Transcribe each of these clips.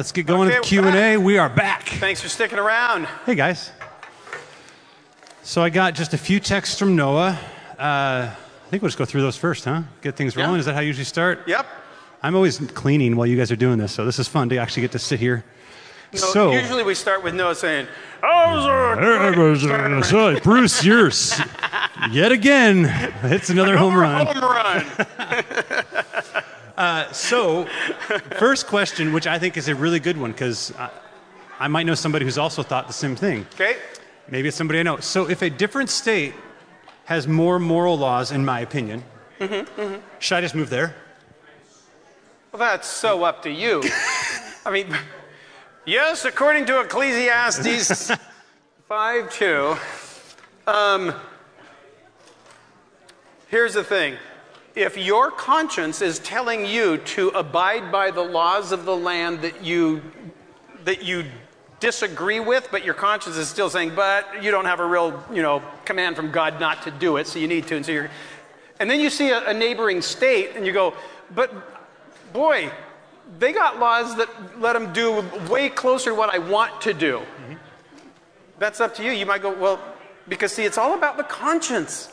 let's get going Okay, with Q and A. We are back. Thanks for sticking around. Hey guys. So I got just a few texts from Noah. Uh, I think we'll just go through those first, huh? Get things rolling. Is that how you usually start? Yep. I'm always cleaning while you guys are doing this, so this is fun to actually get to sit here. No, so usually we start with Noah saying, "I was a so, Bruce Yours, yet again, hits another home run. home run." Uh, so, first question, which I think is a really good one, because I, I might know somebody who's also thought the same thing. Okay. Maybe it's somebody I know. So, if a different state has more moral laws, in my opinion, mm-hmm, mm-hmm. should I just move there? Well, that's so up to you. I mean, yes, according to Ecclesiastes 5 2. Um, here's the thing if your conscience is telling you to abide by the laws of the land that you, that you disagree with, but your conscience is still saying, but you don't have a real, you know, command from God not to do it, so you need to, and so you're, and then you see a, a neighboring state, and you go, but boy, they got laws that let them do way closer to what I want to do. Mm-hmm. That's up to you. You might go, well, because see, it's all about the conscience.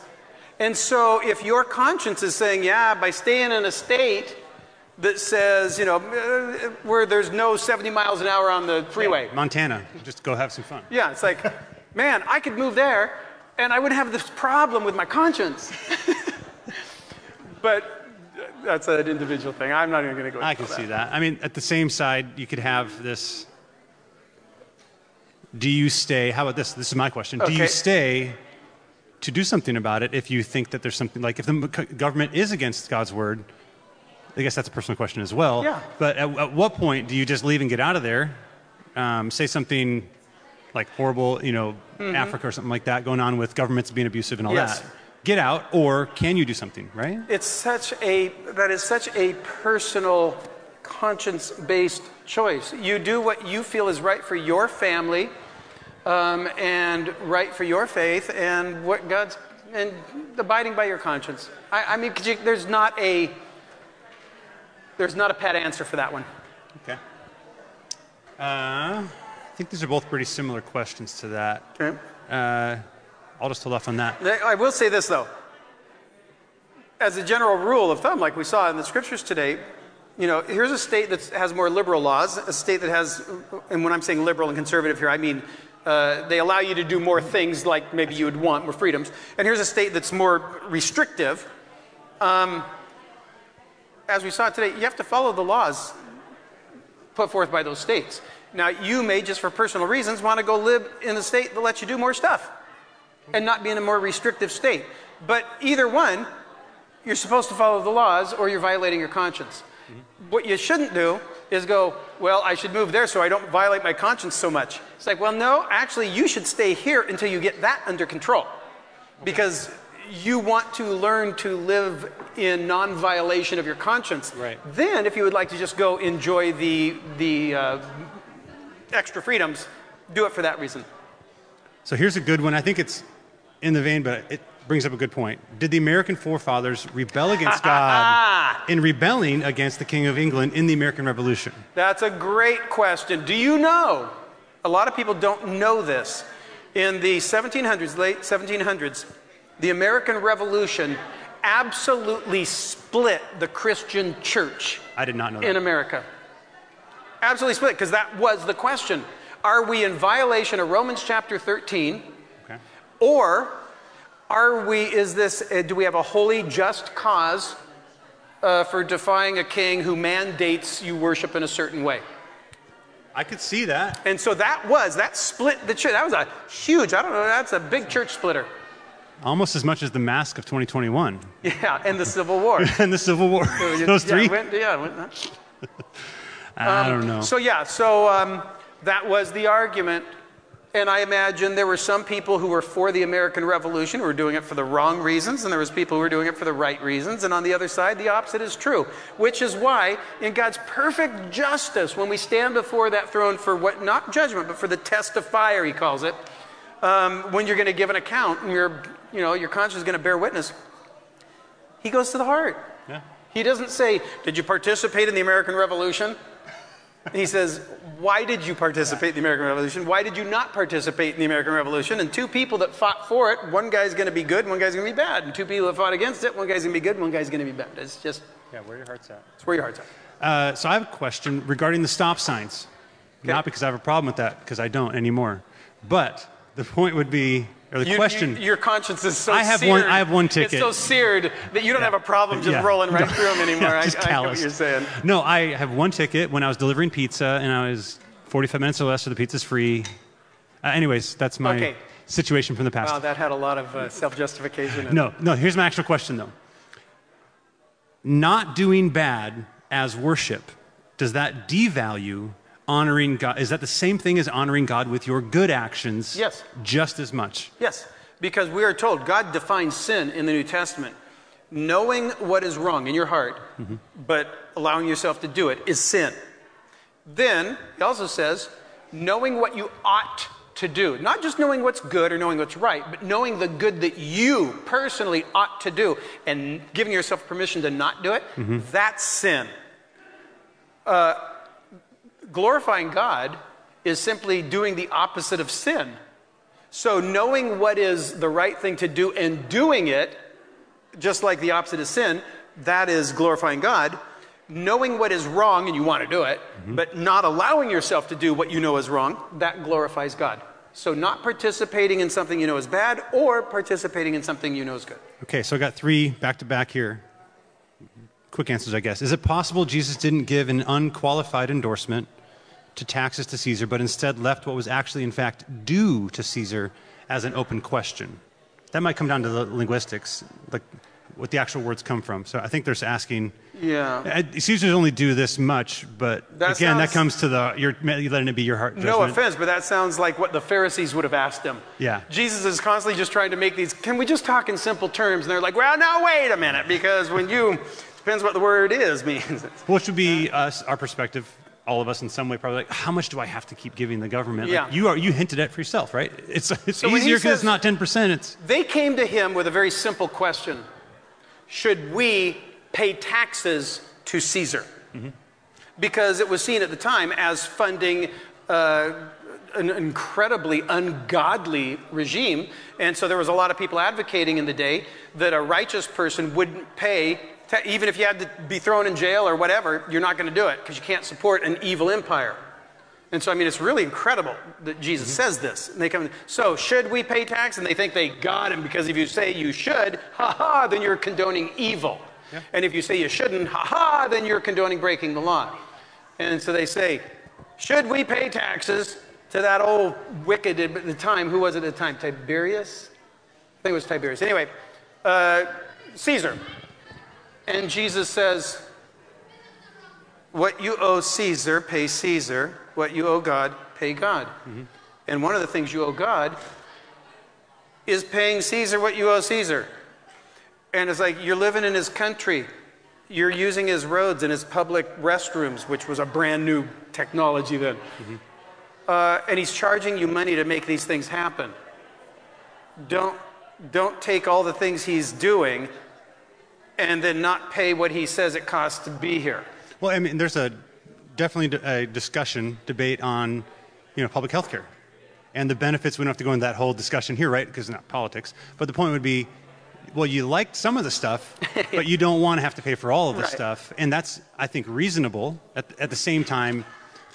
And so if your conscience is saying, yeah, by staying in a state that says, you know, uh, where there's no 70 miles an hour on the freeway. Montana, just go have some fun. Yeah, it's like, man, I could move there and I wouldn't have this problem with my conscience. but that's an individual thing. I'm not even going to go I can that. see that. I mean, at the same side, you could have this. Do you stay? How about this? This is my question. Do you stay to do something about it if you think that there's something like if the government is against God's word? I guess that's a personal question as well. Yeah. But at, at what point do you just leave and get out of there? Um, say something like horrible, you know, Africa or something like that going on with governments being abusive and all Mm-hmm. Yes. that. Get out, or can you do something? Right? It's such a that is such a personal conscience-based choice. You do what you feel is right for your family um, and right for your faith, and what God's and abiding by your conscience. I, I mean, you, there's not a there's not a pat answer for that one. Okay. Uh, I think these are both pretty similar questions to that. Okay. Uh, I'll just hold off on that. I will say this though. As a general rule of thumb, like we saw in the scriptures today, you know, here's a state that has more liberal laws, a state that has, and when I'm saying liberal and conservative here, I mean uh, they allow you to do more things like maybe you would want, more freedoms. And here's a state that's more restrictive. Um, as we saw today, you have to follow the laws put forth by those states. Now, you may, just for personal reasons, want to go live in a state that lets you do more stuff and not be in a more restrictive state. But either one, you're supposed to follow the laws or you're violating your conscience. What you shouldn't do is go, well, I should move there so I don't violate my conscience so much. It's like, well, no, actually, you should stay here until you get that under control. Because you want to learn to live in non violation of your conscience. Right. Then, if you would like to just go enjoy the, the uh, extra freedoms, do it for that reason. So here's a good one. I think it's in the vein, but it brings up a good point. Did the American forefathers rebel against God in rebelling against the King of England in the American Revolution? That's a great question. Do you know? A lot of people don't know this. In the 1700s, late 1700s, the American Revolution absolutely split the Christian church I did not know that. in. America. Absolutely split, because that was the question. Are we in violation of Romans chapter 13? Okay. Or are we, is this, uh, do we have a holy, just cause uh, for defying a king who mandates you worship in a certain way? I could see that. And so that was, that split the church. That was a huge, I don't know, that's a big church splitter. Almost as much as the mask of 2021 Yeah, and the Civil War. and the Civil War. Those Yeah, three? went- yeah, went- I don't know. So yeah, so um, that was the argument. And I imagine there were some people who were for the American Revolution who were doing it for the wrong reasons, and there was people who were doing it for the right reasons. And on the other side, the opposite is true. Which is why, in God's perfect justice, when we stand before that throne for what not judgment, but for the test of fire, he calls it, um, when you're going to give an account and your, you know, your conscience is going to bear witness, he goes to the heart. yeah. He doesn't say, Did you participate in the American Revolution? And he says, Why did you participate in the American Revolution? Why did you not participate in the American Revolution? And two people that fought for it, one guy's going to be good, one guy's going to be bad. And two people that fought against it, one guy's going to be good, one guy's going to be bad. It's just, Yeah, where your heart's at. it's where your heart's at. Uh, so I have a question regarding the stop signs. Not because I have a problem with that, because I don't anymore. But the point would be, or the You- question. you- your conscience is so I have seared. one- I have one ticket. It's so seared that you don't have a problem just Yeah. rolling right through them anymore. Yeah, I, just I get what you're saying. No, I have one ticket when I was delivering pizza, and I was 45 minutes or less, so the pizza's free. Uh, anyways, that's my Okay. situation from the past. Wow, that had a lot of uh, self-justification. No, no, here's my actual question though. Not doing bad as worship, does that devalue honoring God? Is that the same thing as honoring God with your good actions? Yes. Just as much. Yes, because we are told God defines sin in the New Testament. Knowing what is wrong in your heart, but allowing yourself to do it is sin. Then, he also says, knowing what you ought to do. Not just knowing what's good or knowing what's right, but knowing the good that you personally ought to do and giving yourself permission to not do it, that's sin. Uh, glorifying God is simply doing the opposite of sin. So, knowing what is the right thing to do and doing it, just like the opposite of sin, that is glorifying God. Knowing what is wrong and you want to do it, mm-hmm. but not allowing yourself to do what you know is wrong, that glorifies God. So, not participating in something you know is bad or participating in something you know is good. Okay, so I got three back to back here. Quick answers, I guess. Is it possible Jesus didn't give an unqualified endorsement to taxes to Caesar, but instead left what was actually, in fact, due to Caesar as an open question? That might come down to the linguistics, like what the actual words come from. So I think they're asking. Yeah. Uh, Caesar's only due this much, but That again, that comes to the you're letting it be your heart. No offense, but that sounds like what the Pharisees would have asked him. Yeah. Jesus is constantly just trying to make these, can we just talk in simple terms? And they're like, well, now wait a minute, because when you, depends what the word is means. Which would be us, our perspective, all of us in some way, probably like, how much do I have to keep giving the government? Like, Yeah. you are you hinted at for yourself, right? It's it's So easier because it's not ten percent. It's They came to him with a very simple question Should we pay taxes to Caesar? Because it was seen at the time as funding uh, an incredibly ungodly regime. And so there was a lot of people advocating in the day that a righteous person wouldn't pay, even if you had to be thrown in jail or whatever, you're not going to do it because you can't support an evil empire. And so, I mean, it's really incredible that Jesus says this. And they come, so should we pay tax? And they think they got him because if you say you should, ha ha, then you're condoning evil. And if you say you shouldn't, ha ha, then you're condoning breaking the law. And so they say, should we pay taxes to that old wicked at the time? Who was it at the time? Tiberius? I think it was Tiberius. Anyway, uh, Caesar. And Jesus says, what you owe Caesar, pay Caesar. What you owe God, pay God. And one of the things you owe God is paying Caesar what you owe Caesar. And it's like you're living in his country. You're using his roads and his public restrooms, which was a brand new technology then. Uh, and he's charging you money to make these things happen. Don't, don't take all the things he's doing and then not pay what he says it costs to be here. well, I mean, there's a definitely a discussion, debate on you know public health care and the benefits. We don't have to go into that whole discussion here, right? Because it's not politics. But the point would be, well, you liked some of the stuff, but you don't want to have to pay for all of the Right. stuff, and that's I think reasonable. At, at the same time,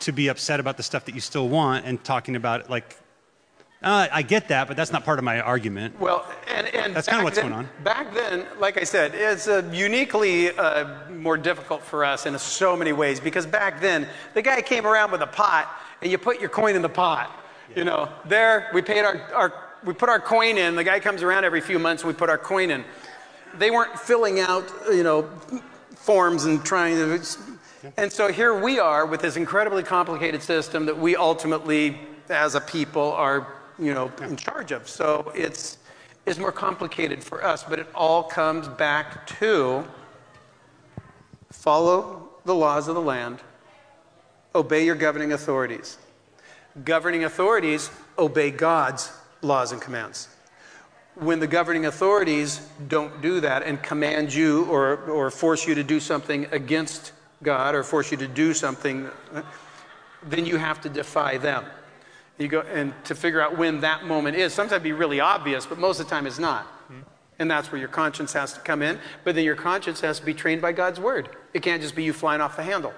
to be upset about the stuff that you still want and talking about it like. Uh, I get that, but that's not part of my argument. Well, and, and That's kinda what's then- going on. Back then, like I said, it's uh, uniquely uh, more difficult for us in so many ways because back then the guy came around with a pot and you put your coin in the pot. You know, there we paid our, our we put our coin in. The guy comes around every few months. and We put our coin in. They weren't filling out, you know, forms and trying to. And so here we are with this incredibly complicated system that we ultimately, as a people, are you know in charge of. So it's it's more complicated for us, but it all comes back to follow the laws of the land, obey your governing authorities. Governing authorities obey God's laws and commands. When the governing authorities don't do that and command you or, or force you to do something against God or force you to do something, then you have to defy them. You go and to figure out when that moment is. Sometimes it'd be really obvious, but most of the time it's not. And that's where your conscience has to come in. But then your conscience has to be trained by God's word. It can't just be you flying off the handle.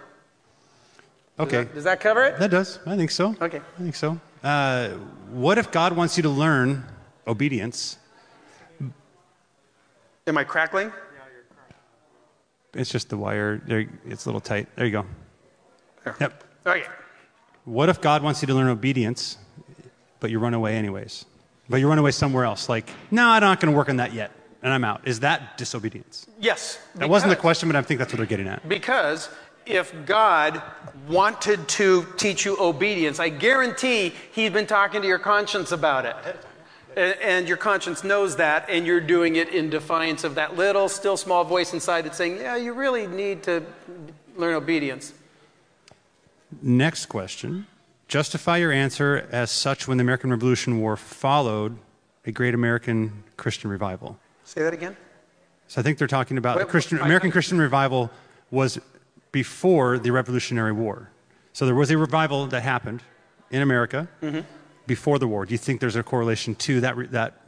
Does Okay. that- does that cover it? That does. I think so. Okay. I think so. Uh, what if God wants you to learn obedience? Am I crackling? It's just the wire. There, it's a little tight. There you go. There. Yep. Okay. What if God wants you to learn obedience, but you run away anyways? But you run away somewhere else. Like, no, I'm not going to work on that yet, and I'm out. Is that disobedience? Yes. That wasn't the question, but I think that's what they're getting at. Because if God wanted to teach you obedience, I guarantee He's been talking to your conscience about it. And, and your conscience knows that, and you're doing it in defiance of that little, still small voice inside that's saying, Yeah, you really need to learn obedience. Next question. Justify your answer as such when the American Revolution War followed a great American Christian revival. Say that again? So I think they're talking about Wait, Christian, I- American I- Christian revival was before the Revolutionary War. So there was a revival that happened in America Mm-hmm. before the war. Do you think there's a correlation to that, that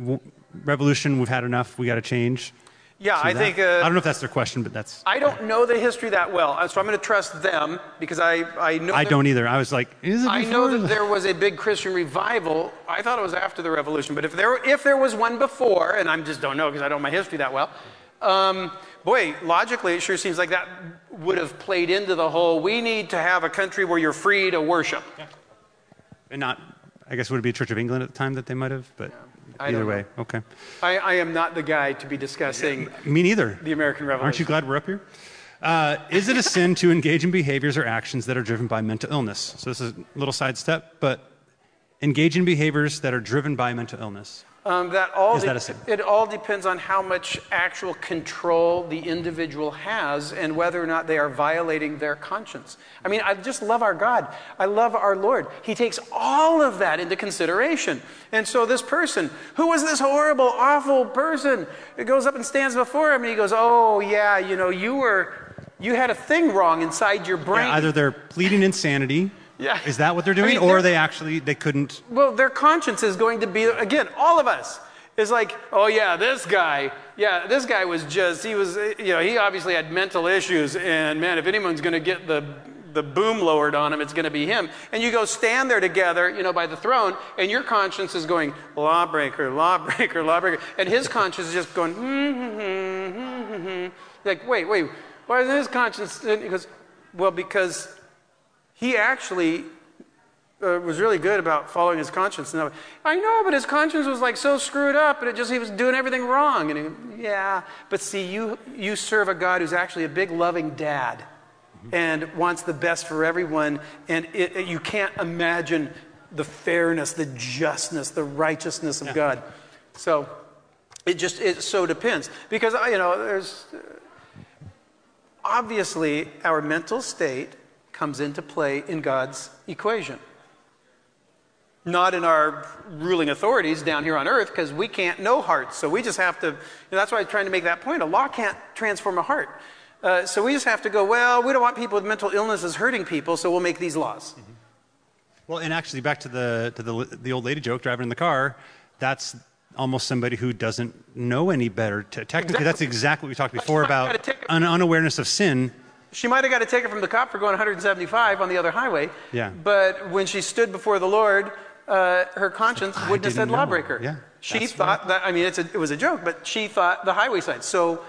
revolution? We've had enough. We got to change. Yeah, I that? think. I Uh, don't know if that's their question, but that's. I don't know the history that well, so I'm going to trust them because I, I know. I that- don't either. I was like, is it I know that there was a big Christian revival. I thought it was after the revolution, but if there, if there was one before, and I just don't know because I don't know my history that well, um, boy, logically, it sure seems like that would have played into the whole we need to have a country where you're free to worship. And not, I guess, it would it be a Church of England at the time that they might have? But I either way, okay. I, I am not the guy to be discussing Me neither. the American Revolution. Aren't you glad we're up here? Uh, is it a sin to engage in behaviors or actions that are driven by mental illness? So this is a little sidestep, but engage in behaviors that are driven by mental illness. Um, that all Is that a sin? it all depends on how much actual control the individual has and whether or not they are violating their conscience. I mean, I just love our God. I love our Lord. He takes all of that into consideration. And so this person, who was this horrible, awful person, it goes up and stands before him and he goes, "Oh yeah, you know, you were, you had a thing wrong inside your brain." Yeah, either they're pleading insanity. Yeah. Is that what they're I doing? mean, or they're- they actually, they couldn't. Well, their conscience is going to be, again, all of us is like, oh yeah, this guy, yeah, this guy was just, he was, you know, he obviously had mental issues, and man, if anyone's going to get the, the boom lowered on him, it's going to be him. And you go stand there together, you know, by the throne, and your conscience is going, lawbreaker, lawbreaker, lawbreaker, and his conscience is just going, hmm, hmm, hmm, hmm, hmm, hmm. like, wait, wait, why is his conscience? And he goes, well, because he actually uh, was really good about following his conscience. And I, I know, but his conscience was like so screwed up, and it just he was doing everything wrong. And he, yeah, but see, you you serve a God who's actually a big loving dad, and wants the best for everyone. And it, it- you can't imagine the fairness, the justness, the righteousness of God. So it just it so depends because uh, you know there's obviously our mental state comes into play in God's equation. Not in our ruling authorities down here on earth, because we can't know hearts. So we just have to, that's why I'm trying to make that point. A law can't transform a heart. Uh, so we just have to go, well, we don't want people with mental illnesses hurting people, so we'll make these laws. Well, and actually, back to the, to the, the old lady joke driving in the car, that's almost somebody who doesn't know any better. Te- technically, that's exactly what we talked before That's why I about gotta take it- un- unawareness of sin. She might have got a ticket from the cop for going 175 on the other highway. Yeah. But when she stood before the Lord, uh, her conscience I wouldn't have said know. lawbreaker. Yeah, She thought that, I mean, it's a, it was a joke, but she thought the highway sign. So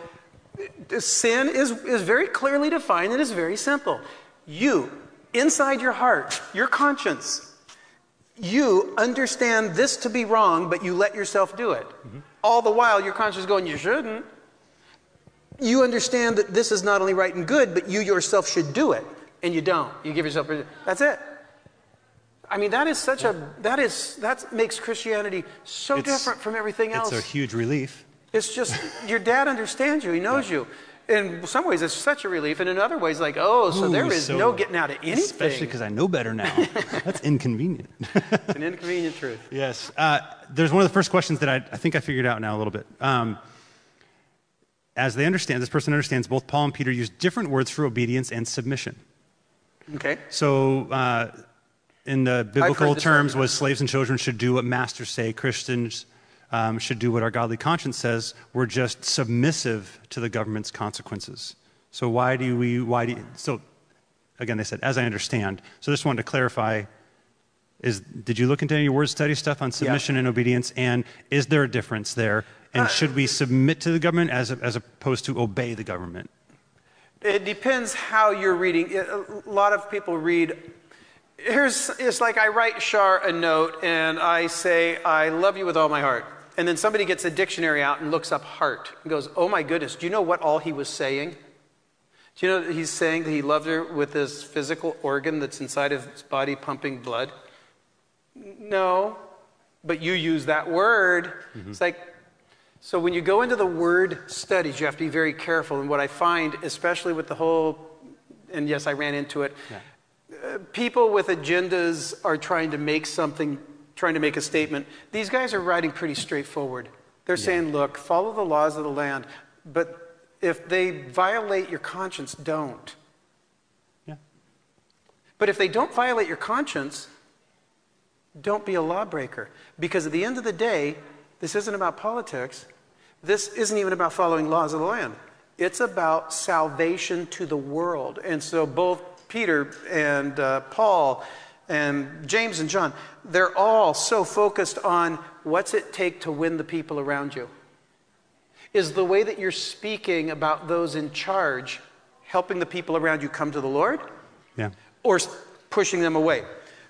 uh, sin is, is very clearly defined and is very simple. You, inside your heart, your conscience, you understand this to be wrong, but you let yourself do it. Mm-hmm. All the while, your conscience is going, you shouldn't. You understand that this is not only right and good, but you yourself should do it, and you don't. You give yourself. That's it. I mean, that is such a that is that makes Christianity so It's- different from everything else. It's a huge relief. It's just your dad understands you. He knows you. In some ways, it's such a relief, and in other ways, like, oh, so Ooh, there is so- no getting out of anything. Especially because I know better now. That's inconvenient. it's an inconvenient truth. yes. Uh, there's one of the first questions that I, I think I figured out now a little bit. Um, as they understand, this person understands both Paul and Peter use different words for obedience and submission. Okay. So uh, in the biblical terms was slaves and children should do what masters say. Christians um, should do what our godly conscience says. We're just submissive to the government's consequences. So why do we? Why do? You, so again, they said, as I understand. So just wanted to clarify. Is did you look into any word study stuff on submission and obedience? And is there a difference there? And Uh, should we submit to the government as, as opposed to obey the government? It depends how you're reading. A lot of people read. Here's it's like I write Shar a note and I say I love you with all my heart, and then somebody gets a dictionary out and looks up heart and goes, "Oh my goodness, do you know what all he was saying? Do you know that he's saying that he loved her with this physical organ that's inside of his body pumping blood? No, but you use that word. It's like so when you go into the word studies, you have to be very careful. And what I find, especially with the whole, and yes, I ran into it, uh, people with agendas are trying to make something, trying to make a statement. These guys are writing pretty straightforward. They're saying, look, follow the laws of the land, but if they violate your conscience, don't. Yeah. But if they don't violate your conscience, don't be a lawbreaker. Because at the end of the day, this isn't about politics. This isn't even about following laws of the land. It's about salvation to the world. And so both Peter and uh, Paul and James and John, they're all so focused on what's it take to win the people around you. Is the way that you're speaking about those in charge helping the people around you come to the Lord? Yeah. or pushing them away.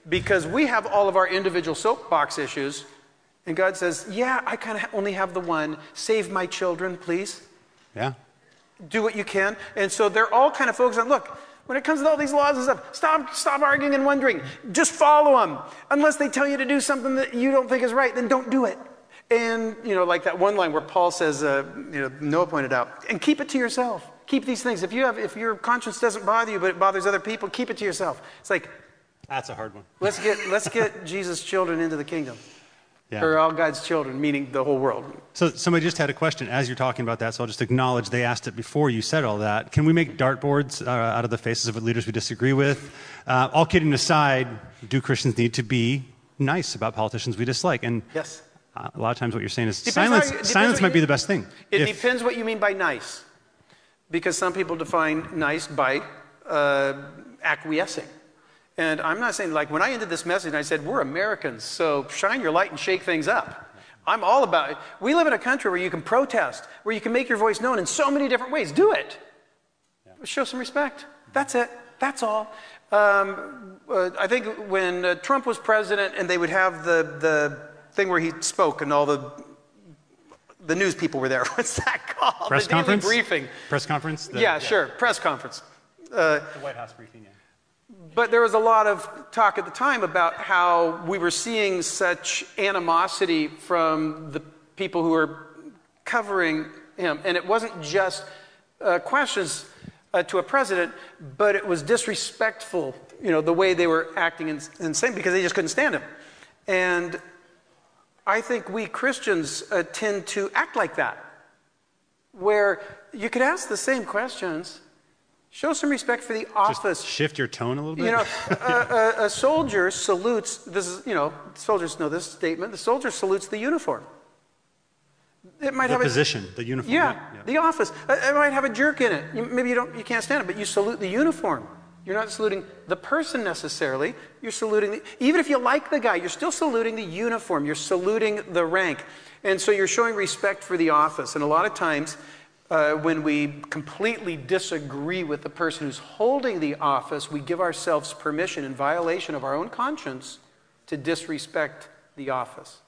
Because we have all of our individual soapbox issues, and God says, Yeah, I kind of only have the one. Save my children, please. Yeah. Do what you can. And so they're all kind of focused on look, when it comes to all these laws and stuff, stop, stop arguing and wondering. Just follow them. Unless they tell you to do something that you don't think is right, then don't do it. And, you know, like that one line where Paul says, uh, you know, Noah pointed out, and keep it to yourself. Keep these things. If you have, if your conscience doesn't bother you, but it bothers other people, keep it to yourself. It's like, That's a hard one. let's get, let's get Jesus' children into the kingdom. Yeah. Or all God's children, meaning the whole world. So somebody just had a question as you're talking about that, so I'll just acknowledge they asked it before you said all that. Can we make dartboards uh, out of the faces of leaders we disagree with? Uh, all kidding aside, do Christians need to be nice about politicians we dislike? And Yes. uh, a lot of times what you're saying is Depends silence. you- silence might you- be the best thing. It If- depends what you mean by nice. Because some people define nice by uh, acquiescing. And I'm not saying, like, when I ended this message, I said, we're Americans, so shine your light and shake things up. I'm all about it. We live in a country where you can protest, where you can make your voice known in so many different ways. Do it. Show some respect. That's it. That's all. Um, uh, I think when uh, Trump was president and they would have the, the thing where he spoke and all the the news people were there. What's that called? press the conference? briefing. Press conference? The- yeah, sure. Press conference. The White House briefing, yeah. But there was a lot of talk at the time about how we were seeing such animosity from the people who were covering him. And it wasn't just uh, questions uh, to a president, but it was disrespectful, you know, the way they were acting and, saying because they just couldn't stand him. And I think we Christians uh, tend to act like that, where you could ask the same questions, show some respect for the office. Shift your tone a little bit. You know, a, a, a soldier salutes, this is, you know, soldiers know this statement, the soldier salutes the uniform. It might the have a, position, the uniform. yeah, the office. Uh, It might have a jerk in it. You- Maybe you don't, you can't stand it, but you salute the uniform. You're not saluting the person necessarily. You're saluting the, even if you like the guy, you're still saluting the uniform. You're saluting the rank, and so you're showing respect for the office. And a lot of times, uh, when we completely disagree with the person who's holding the office, we give ourselves permission in violation of our own conscience to disrespect the office.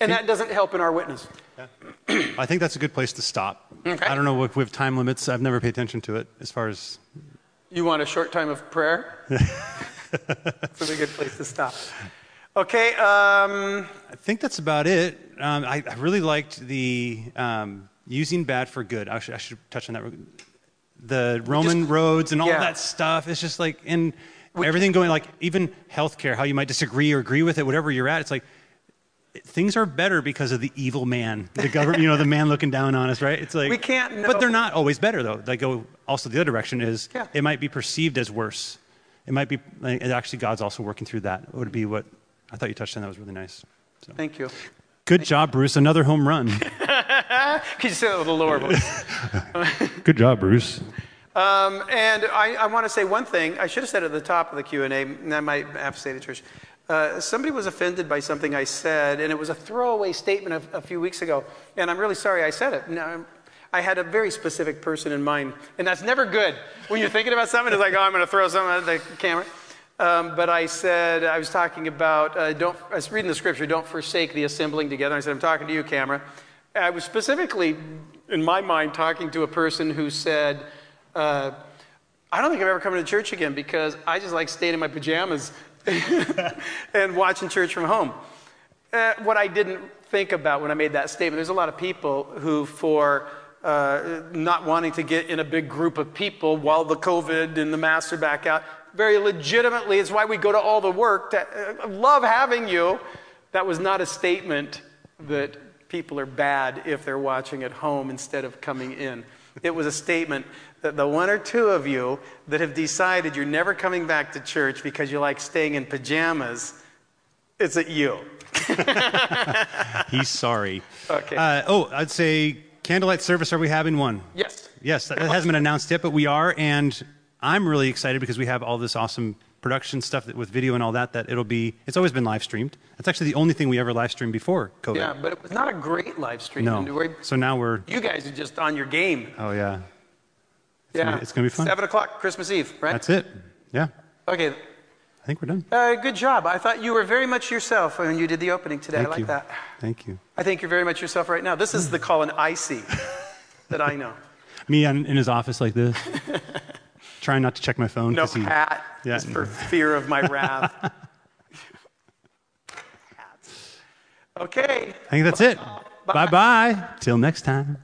And that doesn't help in our witness. I think that's a good place to stop. Okay. I don't know if we have time limits. I've never paid attention to it as far as. You want a short time of prayer? It's a good place to stop. Okay, um, I think that's about it. Um, I, I really liked the um, using bad for good. I should, I should touch on that. The Roman roads and all yeah. that stuff. It's just like, and everything going, like even healthcare, how you might disagree or agree with it, whatever you're at. It's like, things are better because of the evil man, the government, you know, the man looking down on us, right? It's like We can't know- but they're not always better though. They go also the other direction is Yeah. it might be perceived as worse. it might be, like, actually, God's also working through that. Would be what I thought you touched on. That was really nice. So. Thank you. Good job, Bruce. Another home run. Could you say that with a lower voice? Good job, Bruce. Um, and I, I want to say one thing. I should have said at the top of the Q&A, and I might have to say to church. Uh, somebody was offended by something I said, and it was a throwaway statement a, a few weeks ago. And I'm really sorry I said it. Now, I had a very specific person in mind, and that's never good. When you're thinking about something, it's like, oh, I'm going to throw something at the camera. Um, but I said, I was talking about, uh, don't, I was reading the scripture, don't forsake the assembling together. I said, I'm talking to you, camera. I was specifically, in my mind, talking to a person who said, uh, I don't think I'm ever coming to church again because I just like staying in my pajamas and watching church from home. Uh, what I didn't think about when I made that statement, there's a lot of people who, for uh, not wanting to get in a big group of people while the COVID and the masks are back out, very legitimately, it's why we go to all the work. To, uh, love having you. That was not a statement that people are bad if they're watching at home instead of coming in. It was a statement that the one or two of you that have decided you're never coming back to church because you like staying in pajamas, it's at you. He's sorry. Okay. Uh, oh, I'd say candlelight service. Are we having one? Yes. Yes, that, that hasn't been announced yet, but we are, and I'm really excited because we have all this awesome production stuff that, with video and all that. That it'll be. It's always been live streamed. That's actually the only thing we ever live streamed before COVID. Yeah, but it was not a great live stream. No. So now we're. You guys are just on your game. Oh yeah. yeah. gonna be- it's gonna be fun. Seven o'clock Christmas Eve, right? That's it. Yeah. Okay. I think we're done. Uh, good job. I thought you were very much yourself when you did the opening today. Thank I like you. that. Thank you. I think you're very much yourself right now. This is the Colin I see that I know. Me in his office like this, trying not to check my phone. No he- hat, Yeah. just for fear of my wrath. Okay. I think that's it. Bye bye. Till next time.